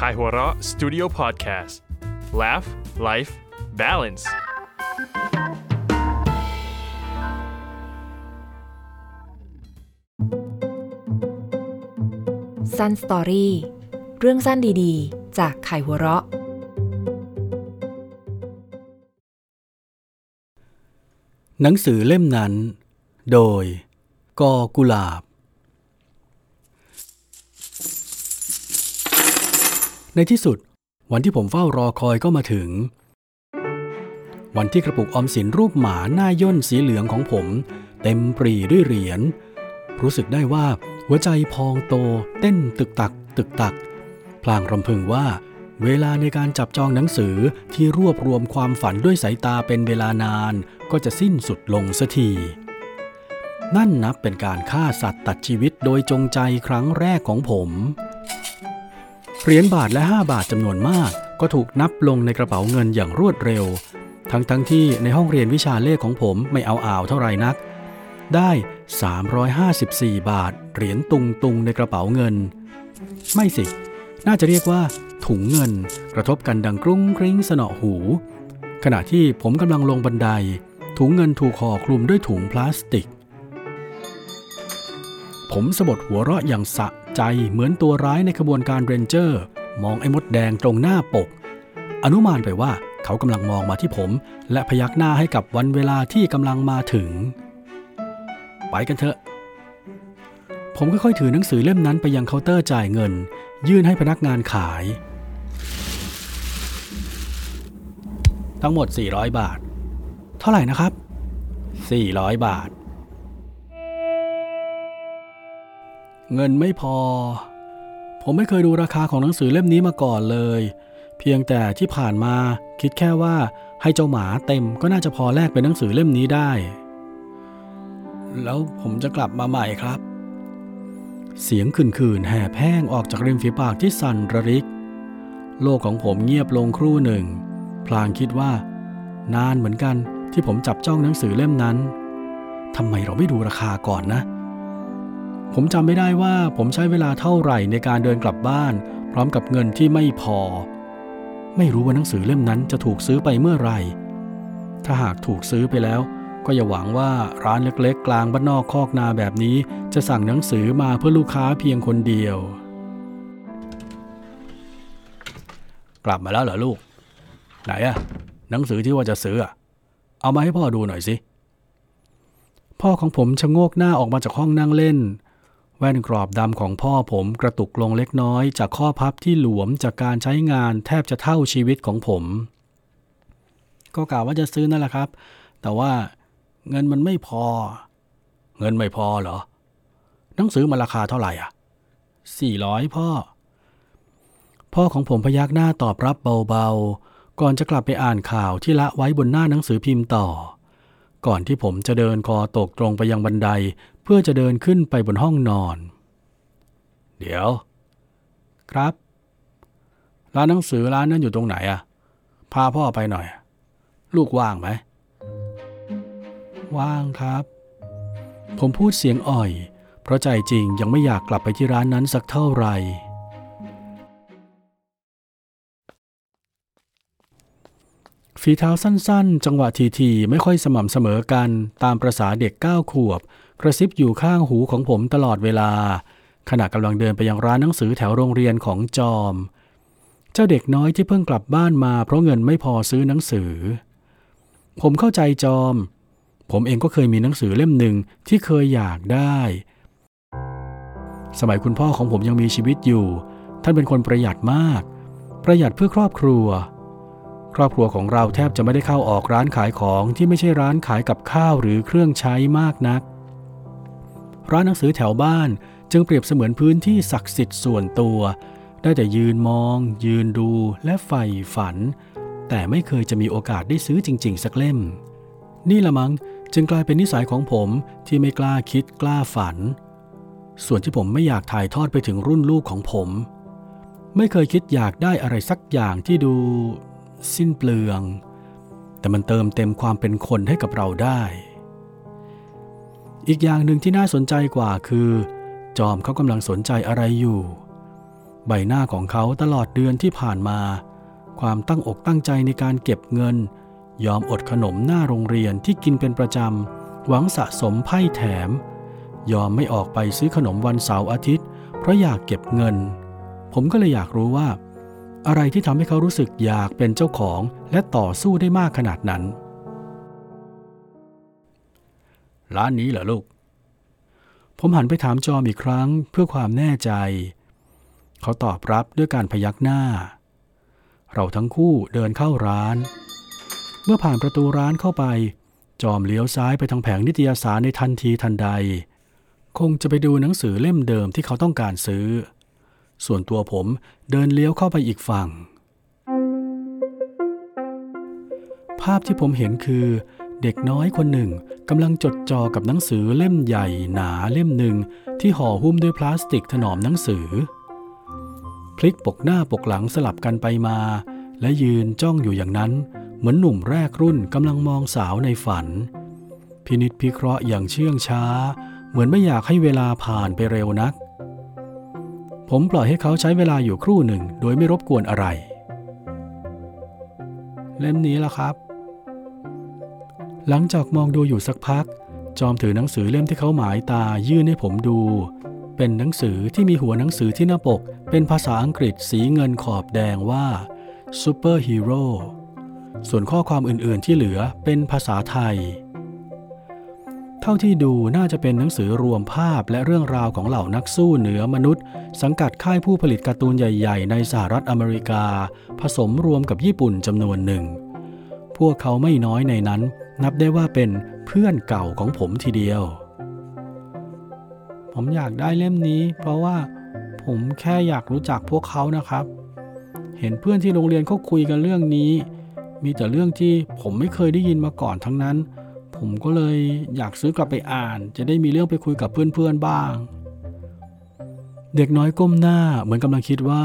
Kaihura Studio Podcast Laugh Life Balance Sun Story เรื่องสั้นดีๆ จากไข่หัวเราะ หนังสือเล่มนั้น โดยกอกุลาบ ในที่สุด วันที่ผมเฝ้ารอคอยก็มาถึง วันที่กระปุกออมสินรูปหมาหน้าย่นสีเหลืองของผม เต็มปรีด้วยเหรียญรู้สึกได้ว่าหัวใจพองโต เต้นตึกตัก ตึกตัก พลางรำพึงว่า เวลาในการจับจองหนังสือที่รวบรวมความฝันด้วยสายตาเป็นเวลานาน ก็จะสิ้นสุดลงสักทีนั่นนับเป็นการฆ่าสัตว์ตัดชีวิตโดยจงใจครั้งแรกของผม เหรียญบาทและ 5 บาทจำนวนมาก ก็ถูกนับลงในกระเป๋าเงินอย่างรวดเร็ว ทั้งทั้งที่ในห้องเรียนวิชาเลขของผมไม่เอาอ่าวเท่าไรนัก ได้ 354 บาท เหรียญตุงตุงในกระเป๋าเงิน ไม่สิ น่าจะเรียกว่า ถุงเงิน กระทบกันดังกรุ้งกริ้งสนอหู ขณะที่ผมกำลังลงบันได ถุงเงินถูกห่อคลุมด้วยถุงพลาสติก ผมสบถหัวเราะอย่างสะใจเหมือนตัวร้ายในขบวนการเรนเจอร์ มองไอ้มดแดงตรงหน้าปก อนุมานไปว่าเขากำลังมองมาที่ผม และพยักหน้าให้กับวันเวลาที่กำลังมาถึง ไปกันเถอะ ผมค่อยๆถือหนังสือเล่มนั้นไปยังเคาน์เตอร์จ่ายเงิน ยื่นให้พนักงานขาย ทั้งหมด 400 บาท เท่าไหร่นะครับ 400 บาท เงินไม่พอ ผมไม่เคยดูราคาของหนังสือเล่มนี้มาก่อนเลย เพียงแต่ที่ผ่านมาคิดแค่ว่าให้เจ้าหมาเต็มก็น่าจะพอแลกเป็นหนังสือเล่มนี้ได้ แล้วผมจะกลับมาใหม่ครับ เสียงขื่นๆแห่แห้งออกจากริมฝีปากที่สั่นระริก โลกของผมเงียบลงครู่หนึ่ง พลางคิดว่า นานเหมือนกันที่ผมจับจ้องหนังสือเล่มนั้นทำไมเราไม่ดูราคาก่อนนะ ผมจำไม่ได้ว่าผมใช้เวลาเท่าไหร่ในการเดินกลับบ้าน พร้อมกับเงินที่ไม่พอ ไม่รู้ว่าหนังสือเล่มนั้นจะถูกซื้อไปเมื่อไหร่ ถ้าหากถูกซื้อไปแล้ว ก็อย่าหวังว่าร้านเล็กๆ กลางบ้านนอกคอกนาแบบนี้ จะสั่งหนังสือมาเพื่อลูกค้าเพียงคนเดียว กลับมาแล้วเหรอลูก ไหนอะหนังสือที่ว่าจะซื้ออะเอามาให้พ่อดูหน่อยสิพ่อของผมชะโงกหน้าออกมาจากห้องนั่งเล่น แว่นกรอบดำของพ่อผมกระตุกลงเล็กน้อย จากข้อพับที่หลวมจากการใช้งานแทบจะเท่าชีวิตของผม ก็กล่าวว่าจะซื้อนั่นแหละครับ แต่ว่าเงินมันไม่พอ เงินไม่พอเหรอ หนังสือมันราคาเท่าไหร่อะสี่ร้อยพ่อ พ่อของผมพยักหน้าตอบรับเบาๆ ก่อนจะกลับไปอ่านข่าวที่ละไว้บนหน้าหนังสือพิมพ์ต่อ ก่อนที่ผมจะเดินคอตกตรงไปยังบันได เพื่อจะเดินขึ้นไปบนห้องนอน เดี๋ยว ครับ ร้านหนังสือร้านนั้นอยู่ตรงไหนอะพาพ่อไปหน่อย ลูกว่างไหม ว่างครับ ผมพูดเสียงอ่อย เพราะใจจริงยังไม่อยากกลับไปที่ร้านนั้นสักเท่าไหร่ ฝีเท้าสั้นๆ จังหวะทีๆ ไม่ค่อยสม่ำเสมอกัน ตามประษาเด็กเก้าขวบ กระซิบอยู่ข้างหูของผมตลอดเวลา ขณะกำลังเดินไปยังร้านหนังสือแถวโรงเรียนของจอม เจ้าเด็กน้อยที่เพิ่งกลับบ้านมา เพราะเงินไม่พอซื้อหนังสือ ผมเข้าใจจอม ผมเองก็เคยมีหนังสือเล่มหนึ่งที่เคยอยากได้ สมัยคุณพ่อของผมยังมีชีวิตอยู่ ท่านเป็นคนประหยัดมาก ประหยัดเพื่อครอบครัว ครอบครัวของเราแทบจะไม่ได้เข้าออกร้านขายของที่ไม่ใช่ร้านขายกับข้าวหรือเครื่องใช้มากนัก ร้านหนังสือแถวบ้านจึงเปรียบเสมือนพื้นที่ศักดิ์สิทธิ์ส่วนตัว ได้แต่ยืนมอง ยืนดูและใฝ่ฝัน แต่ไม่เคยจะมีโอกาสได้ซื้อจริง ๆ สักเล่ม นี่ละมั้งจึงกลายเป็นนิสัยของผมที่ไม่กล้าคิดกล้าฝัน ส่วนที่ผมไม่อยากถ่ายทอดไปถึงรุ่นลูกของผม ไม่เคยคิดอยากได้อะไรสักอย่างที่ดู สิ้นเปลือง แต่มันเติมเต็มความเป็นคนให้กับเราได้ อีกอย่างหนึ่งที่น่าสนใจกว่าคือ จอมเขากำลังสนใจอะไรอยู่ ใบหน้าของเขาตลอดเดือนที่ผ่านมา ความตั้งอกตั้งใจในการเก็บเงิน ยอมอดขนมหน้าโรงเรียนที่กินเป็นประจำหวังสะสมไพ่แถม ยอมไม่ออกไปซื้อขนมวันเสาร์อาทิตย์ เพราะอยากเก็บเงิน ผมก็เลยอยากรู้ว่า อะไรที่ทำให้เขารู้สึกอยากเป็นเจ้าของและต่อสู้ได้มากขนาดนั้น ร้านนี้เหรอลูก ผมหันไปถามจอมอีกครั้งเพื่อความแน่ใจ เขาตอบรับด้วยการพยักหน้า เราทั้งคู่เดินเข้าร้าน เมื่อผ่านประตูร้านเข้าไป จอมเลี้ยวซ้ายไปทางแผงนิตยสารในทันทีทันใด คงจะไปดูหนังสือเล่มเดิมที่เขาต้องการซื้อ ส่วนตัวผมเดินเลี้ยวเข้าไปอีกฝั่ง ภาพที่ผมเห็นคือเด็กน้อยคนหนึ่งกำลังจดจ่อกับหนังสือเล่มใหญ่หนาเล่มหนึ่งที่ห่อหุ้มด้วยพลาสติกถนอมหนังสือ พลิกปกหน้าปกหลังสลับกันไปมา และยืนจ้องอยู่อย่างนั้น เหมือนหนุ่มแรกรุ่นกำลังมองสาวในฝัน พินิษพิเคราะห์อย่างเชื่องช้า เหมือนไม่อยากให้เวลาผ่านไปเร็วนัก ผมปล่อยให้เขาใช้เวลาอยู่ครู่หนึ่งโดยไม่รบกวนอะไร เล่มนี้ล่ะครับ หลังจากมองดูอยู่สักพัก จอมถือหนังสือเล่มที่เขาหมายตายื่นให้ผมดู เป็นหนังสือที่มีหัวหนังสือที่หน้าปก เป็นภาษาอังกฤษสีเงินขอบแดงว่า Super Hero ส่วนข้อความอื่นๆที่เหลือเป็นภาษาไทย เท่าที่ดูน่าจะเป็นหนังสือรวมภาพและเรื่องราวของเหล่านักสู้เหนือมนุษย์ สังกัดค่ายผู้ผลิตการ์ตูนใหญ่ ๆ ในสหรัฐอเมริกา ผสมรวมกับญี่ปุ่นจำนวนหนึ่ง พวกเขาไม่น้อยในนั้น นับได้ว่าเป็นเพื่อนเก่าของผมทีเดียว ผมอยากได้เล่มนี้ เพราะว่าผมแค่อยากรู้จักพวกเขานะครับ เห็นเพื่อนที่โรงเรียนเขาคุยกันเรื่องนี้ มีแต่เรื่องที่ผมไม่เคยได้ยินมาก่อนทั้งนั้น ผมก็เลยอยากซื้อกลับไปอ่าน จะได้มีเรื่องไปคุยกับเพื่อนๆบ้าง เด็กน้อยก้มหน้าเหมือนกำลังคิดว่า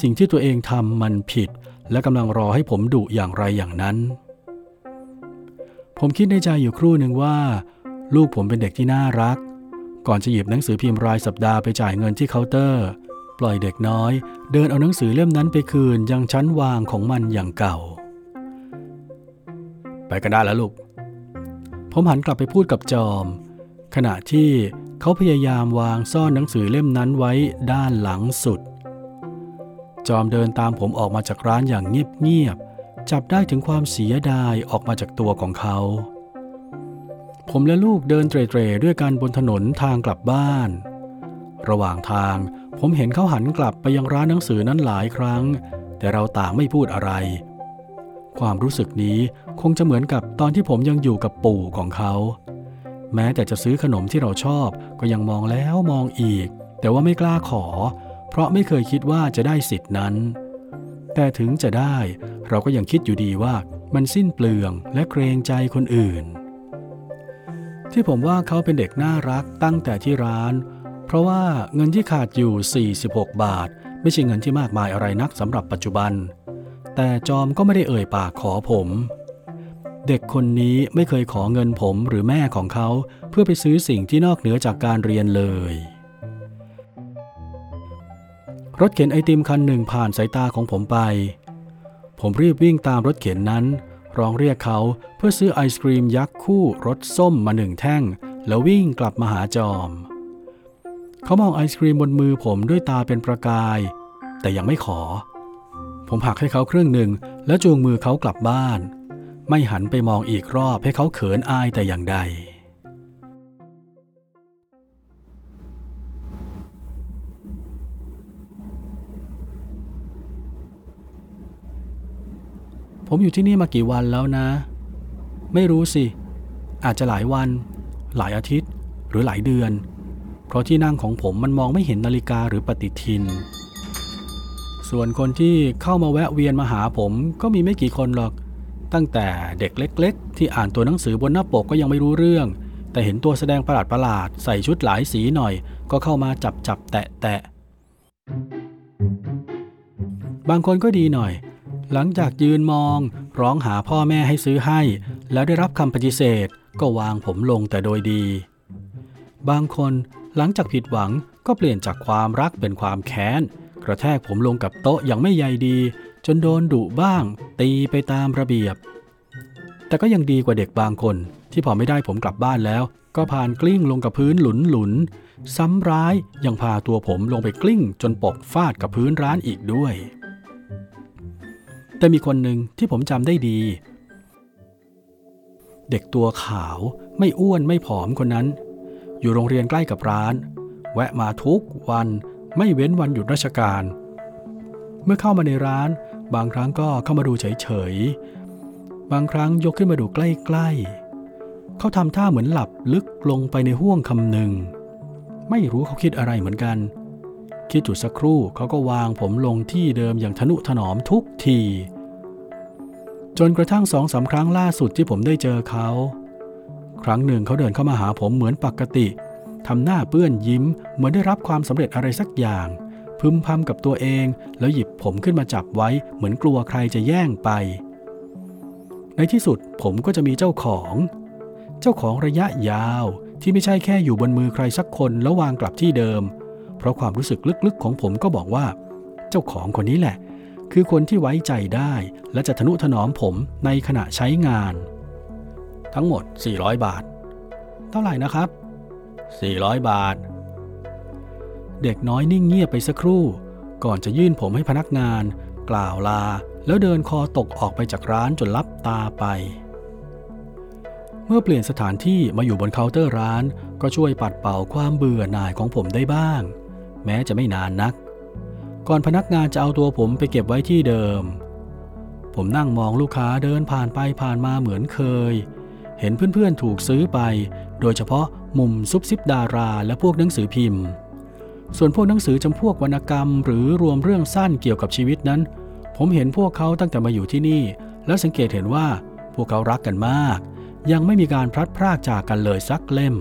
สิ่งที่ตัวเองทำมันผิด และกำลังรอให้ผมดุอย่างไรอย่างนั้น ผมคิดในใจอยู่ครู่หนึ่งว่า ลูกผมเป็นเด็กที่น่ารัก ก่อนจะหยิบหนังสือพิมพ์รายสัปดาห์ไปจ่ายเงินที่เคาน์เตอร์ ปล่อยเด็กน้อย เดินเอาหนังสือเล่มนั้นไปคืนยังชั้นวางของมันอย่างเก่า ไปกันได้แล้วลูก ผมหันกลับไปพูดกับจอม ขณะที่เขาพยายามวางซ่อนหนังสือเล่มนั้นไว้ด้านหลังสุด จอมเดินตามผมออกมาจากร้านอย่างเงียบๆจับได้ถึงความเสียดายออกมาจากตัวของเขา ผมและลูกเดินเตร่ๆด้วยกันบนถนนทางกลับบ้าน ระหว่างทางผมเห็นเขาหันกลับไปยังร้านหนังสือนั้นหลายครั้ง แต่เราต่างไม่พูดอะไร ความรู้สึกนี้คงจะเหมือนกับตอนที่ผมยังอยู่กับปู่ของเขา แม้แต่จะซื้อขนมที่เราชอบก็ยังมองแล้วมองอีก แต่ว่าไม่กล้าขอ เพราะไม่เคยคิดว่าจะได้สิทธินั้น แต่ถึงจะได้เราก็ยังคิดอยู่ดีว่ามันสิ้นเปลืองและเกรงใจคนอื่น ที่ผมว่าเขาเป็นเด็กน่ารักตั้งแต่ที่ร้าน เพราะว่าเงินที่ขาดอยู่ 46 บาท ไม่ใช่เงินที่มากมายอะไรนักสำหรับปัจจุบัน แต่จอมก็ไม่ได้เอ่ยปากขอผม เด็กคนนี้ไม่เคยขอเงินผมหรือแม่ของเขาเพื่อไปซื้อสิ่งที่นอกเหนือจากการเรียนเลย รถเข็นไอติมคันหนึ่งผ่านสายตาของผมไป ผมรีบวิ่งตามรถเข็นนั้น ร้องเรียกเขาเพื่อซื้อไอศกรีมยักษ์คู่รสส้มมาหนึ่งแท่ง แล้ววิ่งกลับมาหาจอม เขามองไอศกรีมบนมือผมด้วยตาเป็นประกาย แต่ยังไม่ขอ ผมหักให้เขาครึ่งหนึ่ง แล้วจูงมือเขากลับบ้าน ไม่หันไปมองอีกรอบให้เขาเขินอายแต่อย่างใด ผมอยู่ที่นี่มากี่วันแล้วนะ ไม่รู้สิ อาจจะหลายวัน หลายอาทิตย์ หรือหลายเดือน เพราะที่นั่งของผมมันมองไม่เห็นนาฬิกาหรือปฏิทิน ส่วนคนที่เข้ามาแวะเวียนมาหาผมก็มีไม่กี่คนหรอก ตั้งแต่เด็กเล็ก ๆ ที่อ่านตัวหนังสือบนหน้าปกก็ยังไม่รู้เรื่อง แต่เห็นตัวแสดงประหลาดประหลาดใส่ชุดหลายสีหน่อย ก็เข้ามาจับจับแตะแตะบางคนก็ดีหน่อย หลังจากยืนมอง ร้องหาพ่อแม่ให้ซื้อให้ แล้วได้รับคำปฏิเสธ ก็วางผมลงแต่โดยดี บางคนหลังจากผิดหวังก็เปลี่ยนจากความรักเป็นความแค้น กระแทกผมลงกับโต๊ะอย่างไม่ใยดี จนโดนดุบ้าง ตีไปตามระเบียบ แต่ก็ยังดีกว่าเด็กบางคน ที่พอไม่ได้ผมกลับบ้านแล้ว ก็ผ่านกลิ้งลงกับพื้นหลุนหลุนๆซ้ำร้ายยังพาตัวผมลงไปกลิ้ง จนปกฟาดกับพื้นร้านอีกด้วย แต่มีคนหนึ่งที่ผมจำได้ดี เด็กตัวขาวไม่อ้วนไม่ผอมคนนั้น อยู่โรงเรียนใกล้กับร้าน แวะมาทุกวัน ไม่เว้นวันหยุดราชการ เมื่อเข้ามาในร้าน บางครั้งก็เข้ามาดูเฉยๆ บางครั้งยกขึ้นมาดูใกล้ๆ เขาทำท่าเหมือนหลับลึกลงไปในห้วงคำหนึ่ง ไม่รู้เขาคิดอะไรเหมือนกัน คิดจุดสักครู่เขาก็วางผมลงที่เดิมอย่างทนุถนอมทุกที จนกระทั่งสองสาครั้งล่าสุดที่ผมได้เจอเขา ครั้งหนึ่งเขาเดินเข้ามาหาผมเหมือนปกติ ทำหน้าเปื้อนยิ้ม เหมือนได้รับความสำเร็จอะไรสักอย่าง พึมพำกับตัวเอง แล้วหยิบผมขึ้นมาจับไว้ เหมือนกลัวใครจะแย่งไป ในที่สุดผมก็จะมีเจ้าของ เจ้าของระยะยาวที่ไม่ใช่แค่อยู่บนมือใครสักคนแล้ววางกลับที่เดิม เพราะความรู้สึกลึกๆของผมก็บอกว่า เจ้าของคนนี้แหละ คือคนที่ไว้ใจได้ และจะทนุถนอมผมในขณะใช้งาน ทั้งหมด 400 บาท เท่าไหร่นะครับ 400 บาท เด็กน้อยนิ่งเงียบไปสักครู่ ก่อนจะยื่นผมให้พนักงาน กล่าวลา แล้วเดินคอตกออกไปจากร้านจนลับตาไป เมื่อเปลี่ยนสถานที่มาอยู่บนเคาน์เตอร์ร้าน ก็ช่วยปัดเป่าความเบื่อหน่ายของผมได้บ้าง แม้จะไม่นานนัก ก่อนพนักงานจะเอาตัวผมไปเก็บไว้ที่เดิม ผมนั่งมองลูกค้าเดินผ่านไปผ่านมาเหมือนเคยเห็นเพื่อนๆ ถูกซื้อไป โดยเฉพาะ มุมซุบซิบดารา และพวกหนังสือพิมพ์ ส่วนพวกหนังสือจำพวกวรรณกรรม หรือรวมเรื่องสั้นเกี่ยวกับชีวิตนั้น ผมเห็นพวกเขาตั้งแต่มาอยู่ที่นี่ แล้วสังเกตเห็นว่าพวกเขารักกันมาก ยังไม่มีการพลัดพรากจากกันเลยสักเล่ม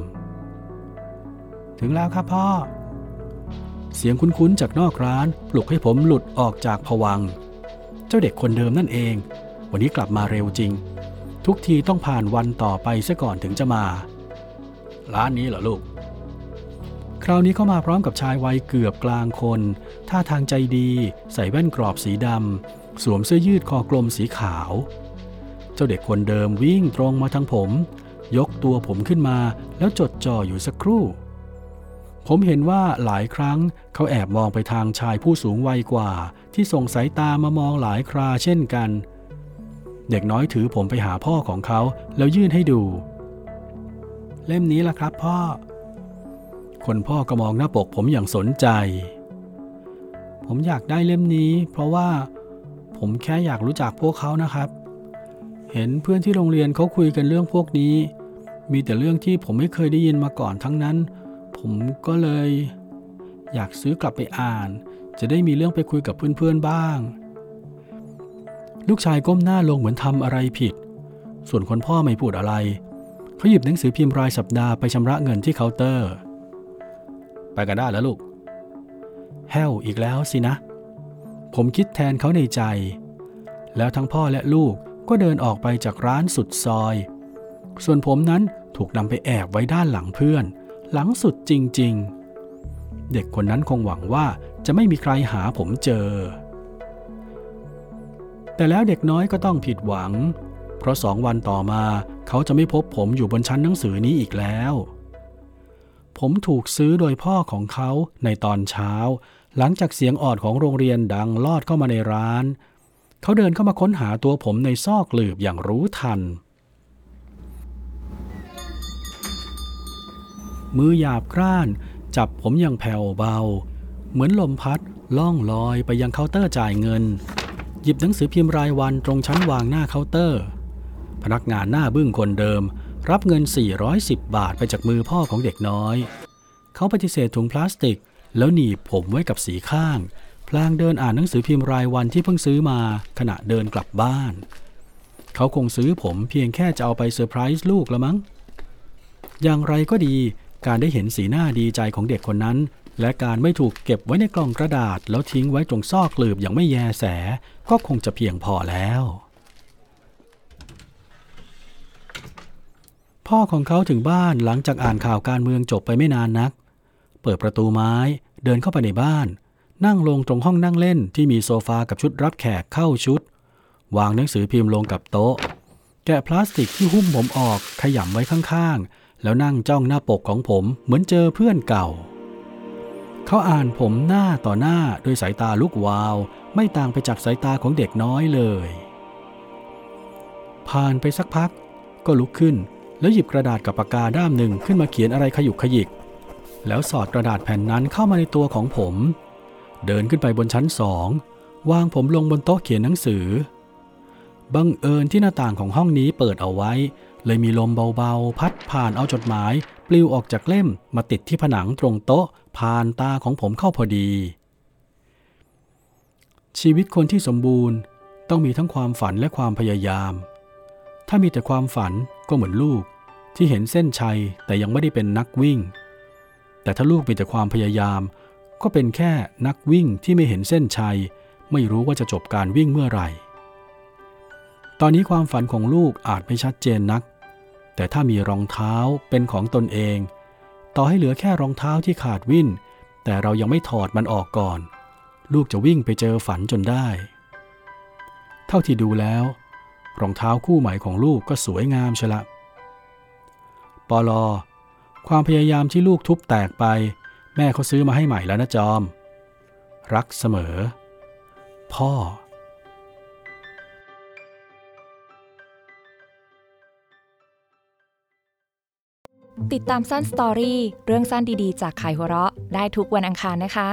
ถึงแล้วครับพ่อ เสียงคุ้นๆจากนอกร้านปลุกให้ผมหลุดออกจากผวัง เจ้าเด็กคนเดิมนั่นเอง วันนี้กลับมาเร็วจริง ทุกทีต้องผ่านวันต่อไปซะก่อนถึงจะมา ร้านนี้เหรอลูก คราวนี้เข้ามาพร้อมกับชายวัยเกือบกลางคน ท่าทางใจดี ใส่แว่นกรอบสีดำ สวมเสื้อยืดคอกลมสีขาว เจ้าเด็กคนเดิมวิ่งตรงมาทางผม ยกตัวผมขึ้นมาแล้วจดจ่ออยู่สักครู่ ผมเห็นว่าหลายครั้งเขาแอบมองไปทางชายผู้สูงวัยกว่า ที่ส่งสายตามามองหลายคราเช่นกัน เด็กน้อยถือผมไปหาพ่อของเขาแล้วยื่นให้ดูเเล่มนี้ล่ะครับพ่อ คนพ่อก็มองหน้าปกผมอย่างสนใจ ผมอยากได้เล่มนี้ เพราะว่าผมแค่อยากรู้จักพวกเขานะครับ เห็นเพื่อนที่โรงเรียนเขาคุยกันเรื่องพวกนี้ มีแต่เรื่องที่ผมไม่เคยได้ยินมาก่อนทั้งนั้น ผมก็เลย อยากซื้อกลับไปอ่าน จะได้มีเรื่องไปคุยกับเพื่อนๆบ้าง ลูกชายก้มหน้าลงเหมือนทำอะไรผิด ส่วนคนพ่อไม่พูดอะไร เขาหยิบหนังสือพิมพ์รายสัปดาห์ไปชำระเงินที่เคาน์เตอร์ ไปกันได้แล้วลูกแห้วอีกแล้วสินะ ผมคิดแทนเขาในใจ แล้วทั้งพ่อและลูกก็เดินออกไปจากร้านสุดซอย ส่วนผมนั้นถูกนำไปแอบไว้ด้านหลังเพื่อน หลังสุดจริง ๆ เด็กคนนั้นคงหวังว่าจะไม่มีใครหาผมเจอ แต่แล้วเด็กน้อยก็ต้องผิดหวัง เพราะสองวันต่อมาเขาจะไม่พบผมอยู่บนชั้นหนังสือนี้อีกแล้ว ผมถูกซื้อโดยพ่อของเขาในตอนเช้า หลังจากเสียงออดของโรงเรียนดังลอดเข้ามาในร้าน เขาเดินเข้ามาค้นหาตัวผมในซอกหลืบอย่างรู้ทัน มือหยาบกร้าน จับผมอย่างแผ่วเบา เหมือนลมพัดล่องลอยไปยังเคาน์เตอร์จ่ายเงิน หยิบหนังสือพิมพ์รายวันตรงชั้นวางหน้าเคาน์เตอร์ พนักงานหน้าบึ้งคนเดิม รับเงิน 410 บาทไปจากมือพ่อของเด็กน้อย เขาปฏิเสธถุงพลาสติก แล้วหนีบผมไว้กับสีข้าง พลางเดินอ่านหนังสือพิมพ์รายวันที่เพิ่งซื้อมาขณะเดินกลับบ้าน เขาคงซื้อผมเพียงแค่จะเอาไปเซอร์ไพรส์ลูกละมั้ง อย่างไรก็ดีการได้เห็นสีหน้าดีใจของเด็กคนนั้น และการไม่ถูกเก็บไว้ในกล่องกระดาษ แล้วทิ้งไว้ตรงซอกกลืบอย่างไม่แยแส ก็คงจะเพียงพอแล้ว พ่อของเขาถึงบ้านหลังจากอ่านข่าวการเมืองจบไปไม่นานนัก เปิดประตูไม้เดินเข้าไปในบ้าน นั่งลงตรงห้องนั่งเล่นที่มีโซฟากับชุดรับแขกเข้าชุด วางหนังสือพิมพ์ลงกับโต๊ะ แกะพลาสติกที่หุ้มผมออกขยำไว้ข้างๆ แล้วนั่งจ้องหน้าปกของผมเหมือนเจอเพื่อนเก่า เขาอ่านผมหน้าต่อหน้าด้วยสายตาลุกวาว ไม่ต่างไปจากสายตาของเด็กน้อยเลย ผ่านไปสักพักก็ลุกขึ้น แล้วหยิบกระดาษกับปากกาด้ามหนึ่งขึ้นมาเขียนอะไรขยุกขยิก แล้วสอดกระดาษแผ่นนั้นเข้ามาในตัวของผม เดินขึ้นไปบนชั้นสองวางผมลงบนโต๊ะเขียนหนังสือ บังเอิญที่หน้าต่างของห้องนี้เปิดเอาไว้ เลยมีลมเบาๆ พัดผ่านเอาจดหมาย ปลิวออกจากเล่มมาติดที่ผนังตรงโต๊ะ ผ่านตาของผมเข้าพอดี ชีวิตคนที่สมบูรณ์ต้องมีทั้งความฝันและความพยายาม ถ้ามีแต่ความฝัน ก็เหมือนลูกที่เห็นเส้นชัยแต่ยังไม่ได้เป็นนักวิ่ง แต่ถ้าลูกมีแต่ความพยายาม ก็เป็นแค่นักวิ่งที่ไม่เห็นเส้นชัย ไม่รู้ว่าจะจบการวิ่งเมื่อไหร่ ตอนนี้ความฝันของลูกอาจไม่ชัดเจนนัก แต่ถ้ามีรองเท้าเป็นของตนเอง ต่อให้เหลือแค่รองเท้าที่ขาดวิ่นแต่เรายังไม่ถอดมันออกก่อน ลูกจะวิ่งไปเจอฝันจนได้ เท่าที่ดูแล้ว รองเท้าคู่ใหม่ของลูกก็สวยงามชละ ปอลอ ความพยายามที่ลูกทุบแตกไป แม่เขาซื้อมาให้ใหม่แล้วนะจอม รักเสมอ พ่อ ติดตามสั้นสตอรี่เรื่องสั้นดีๆ จากขายหัวเราะได้ทุกวันอังคารนะคะ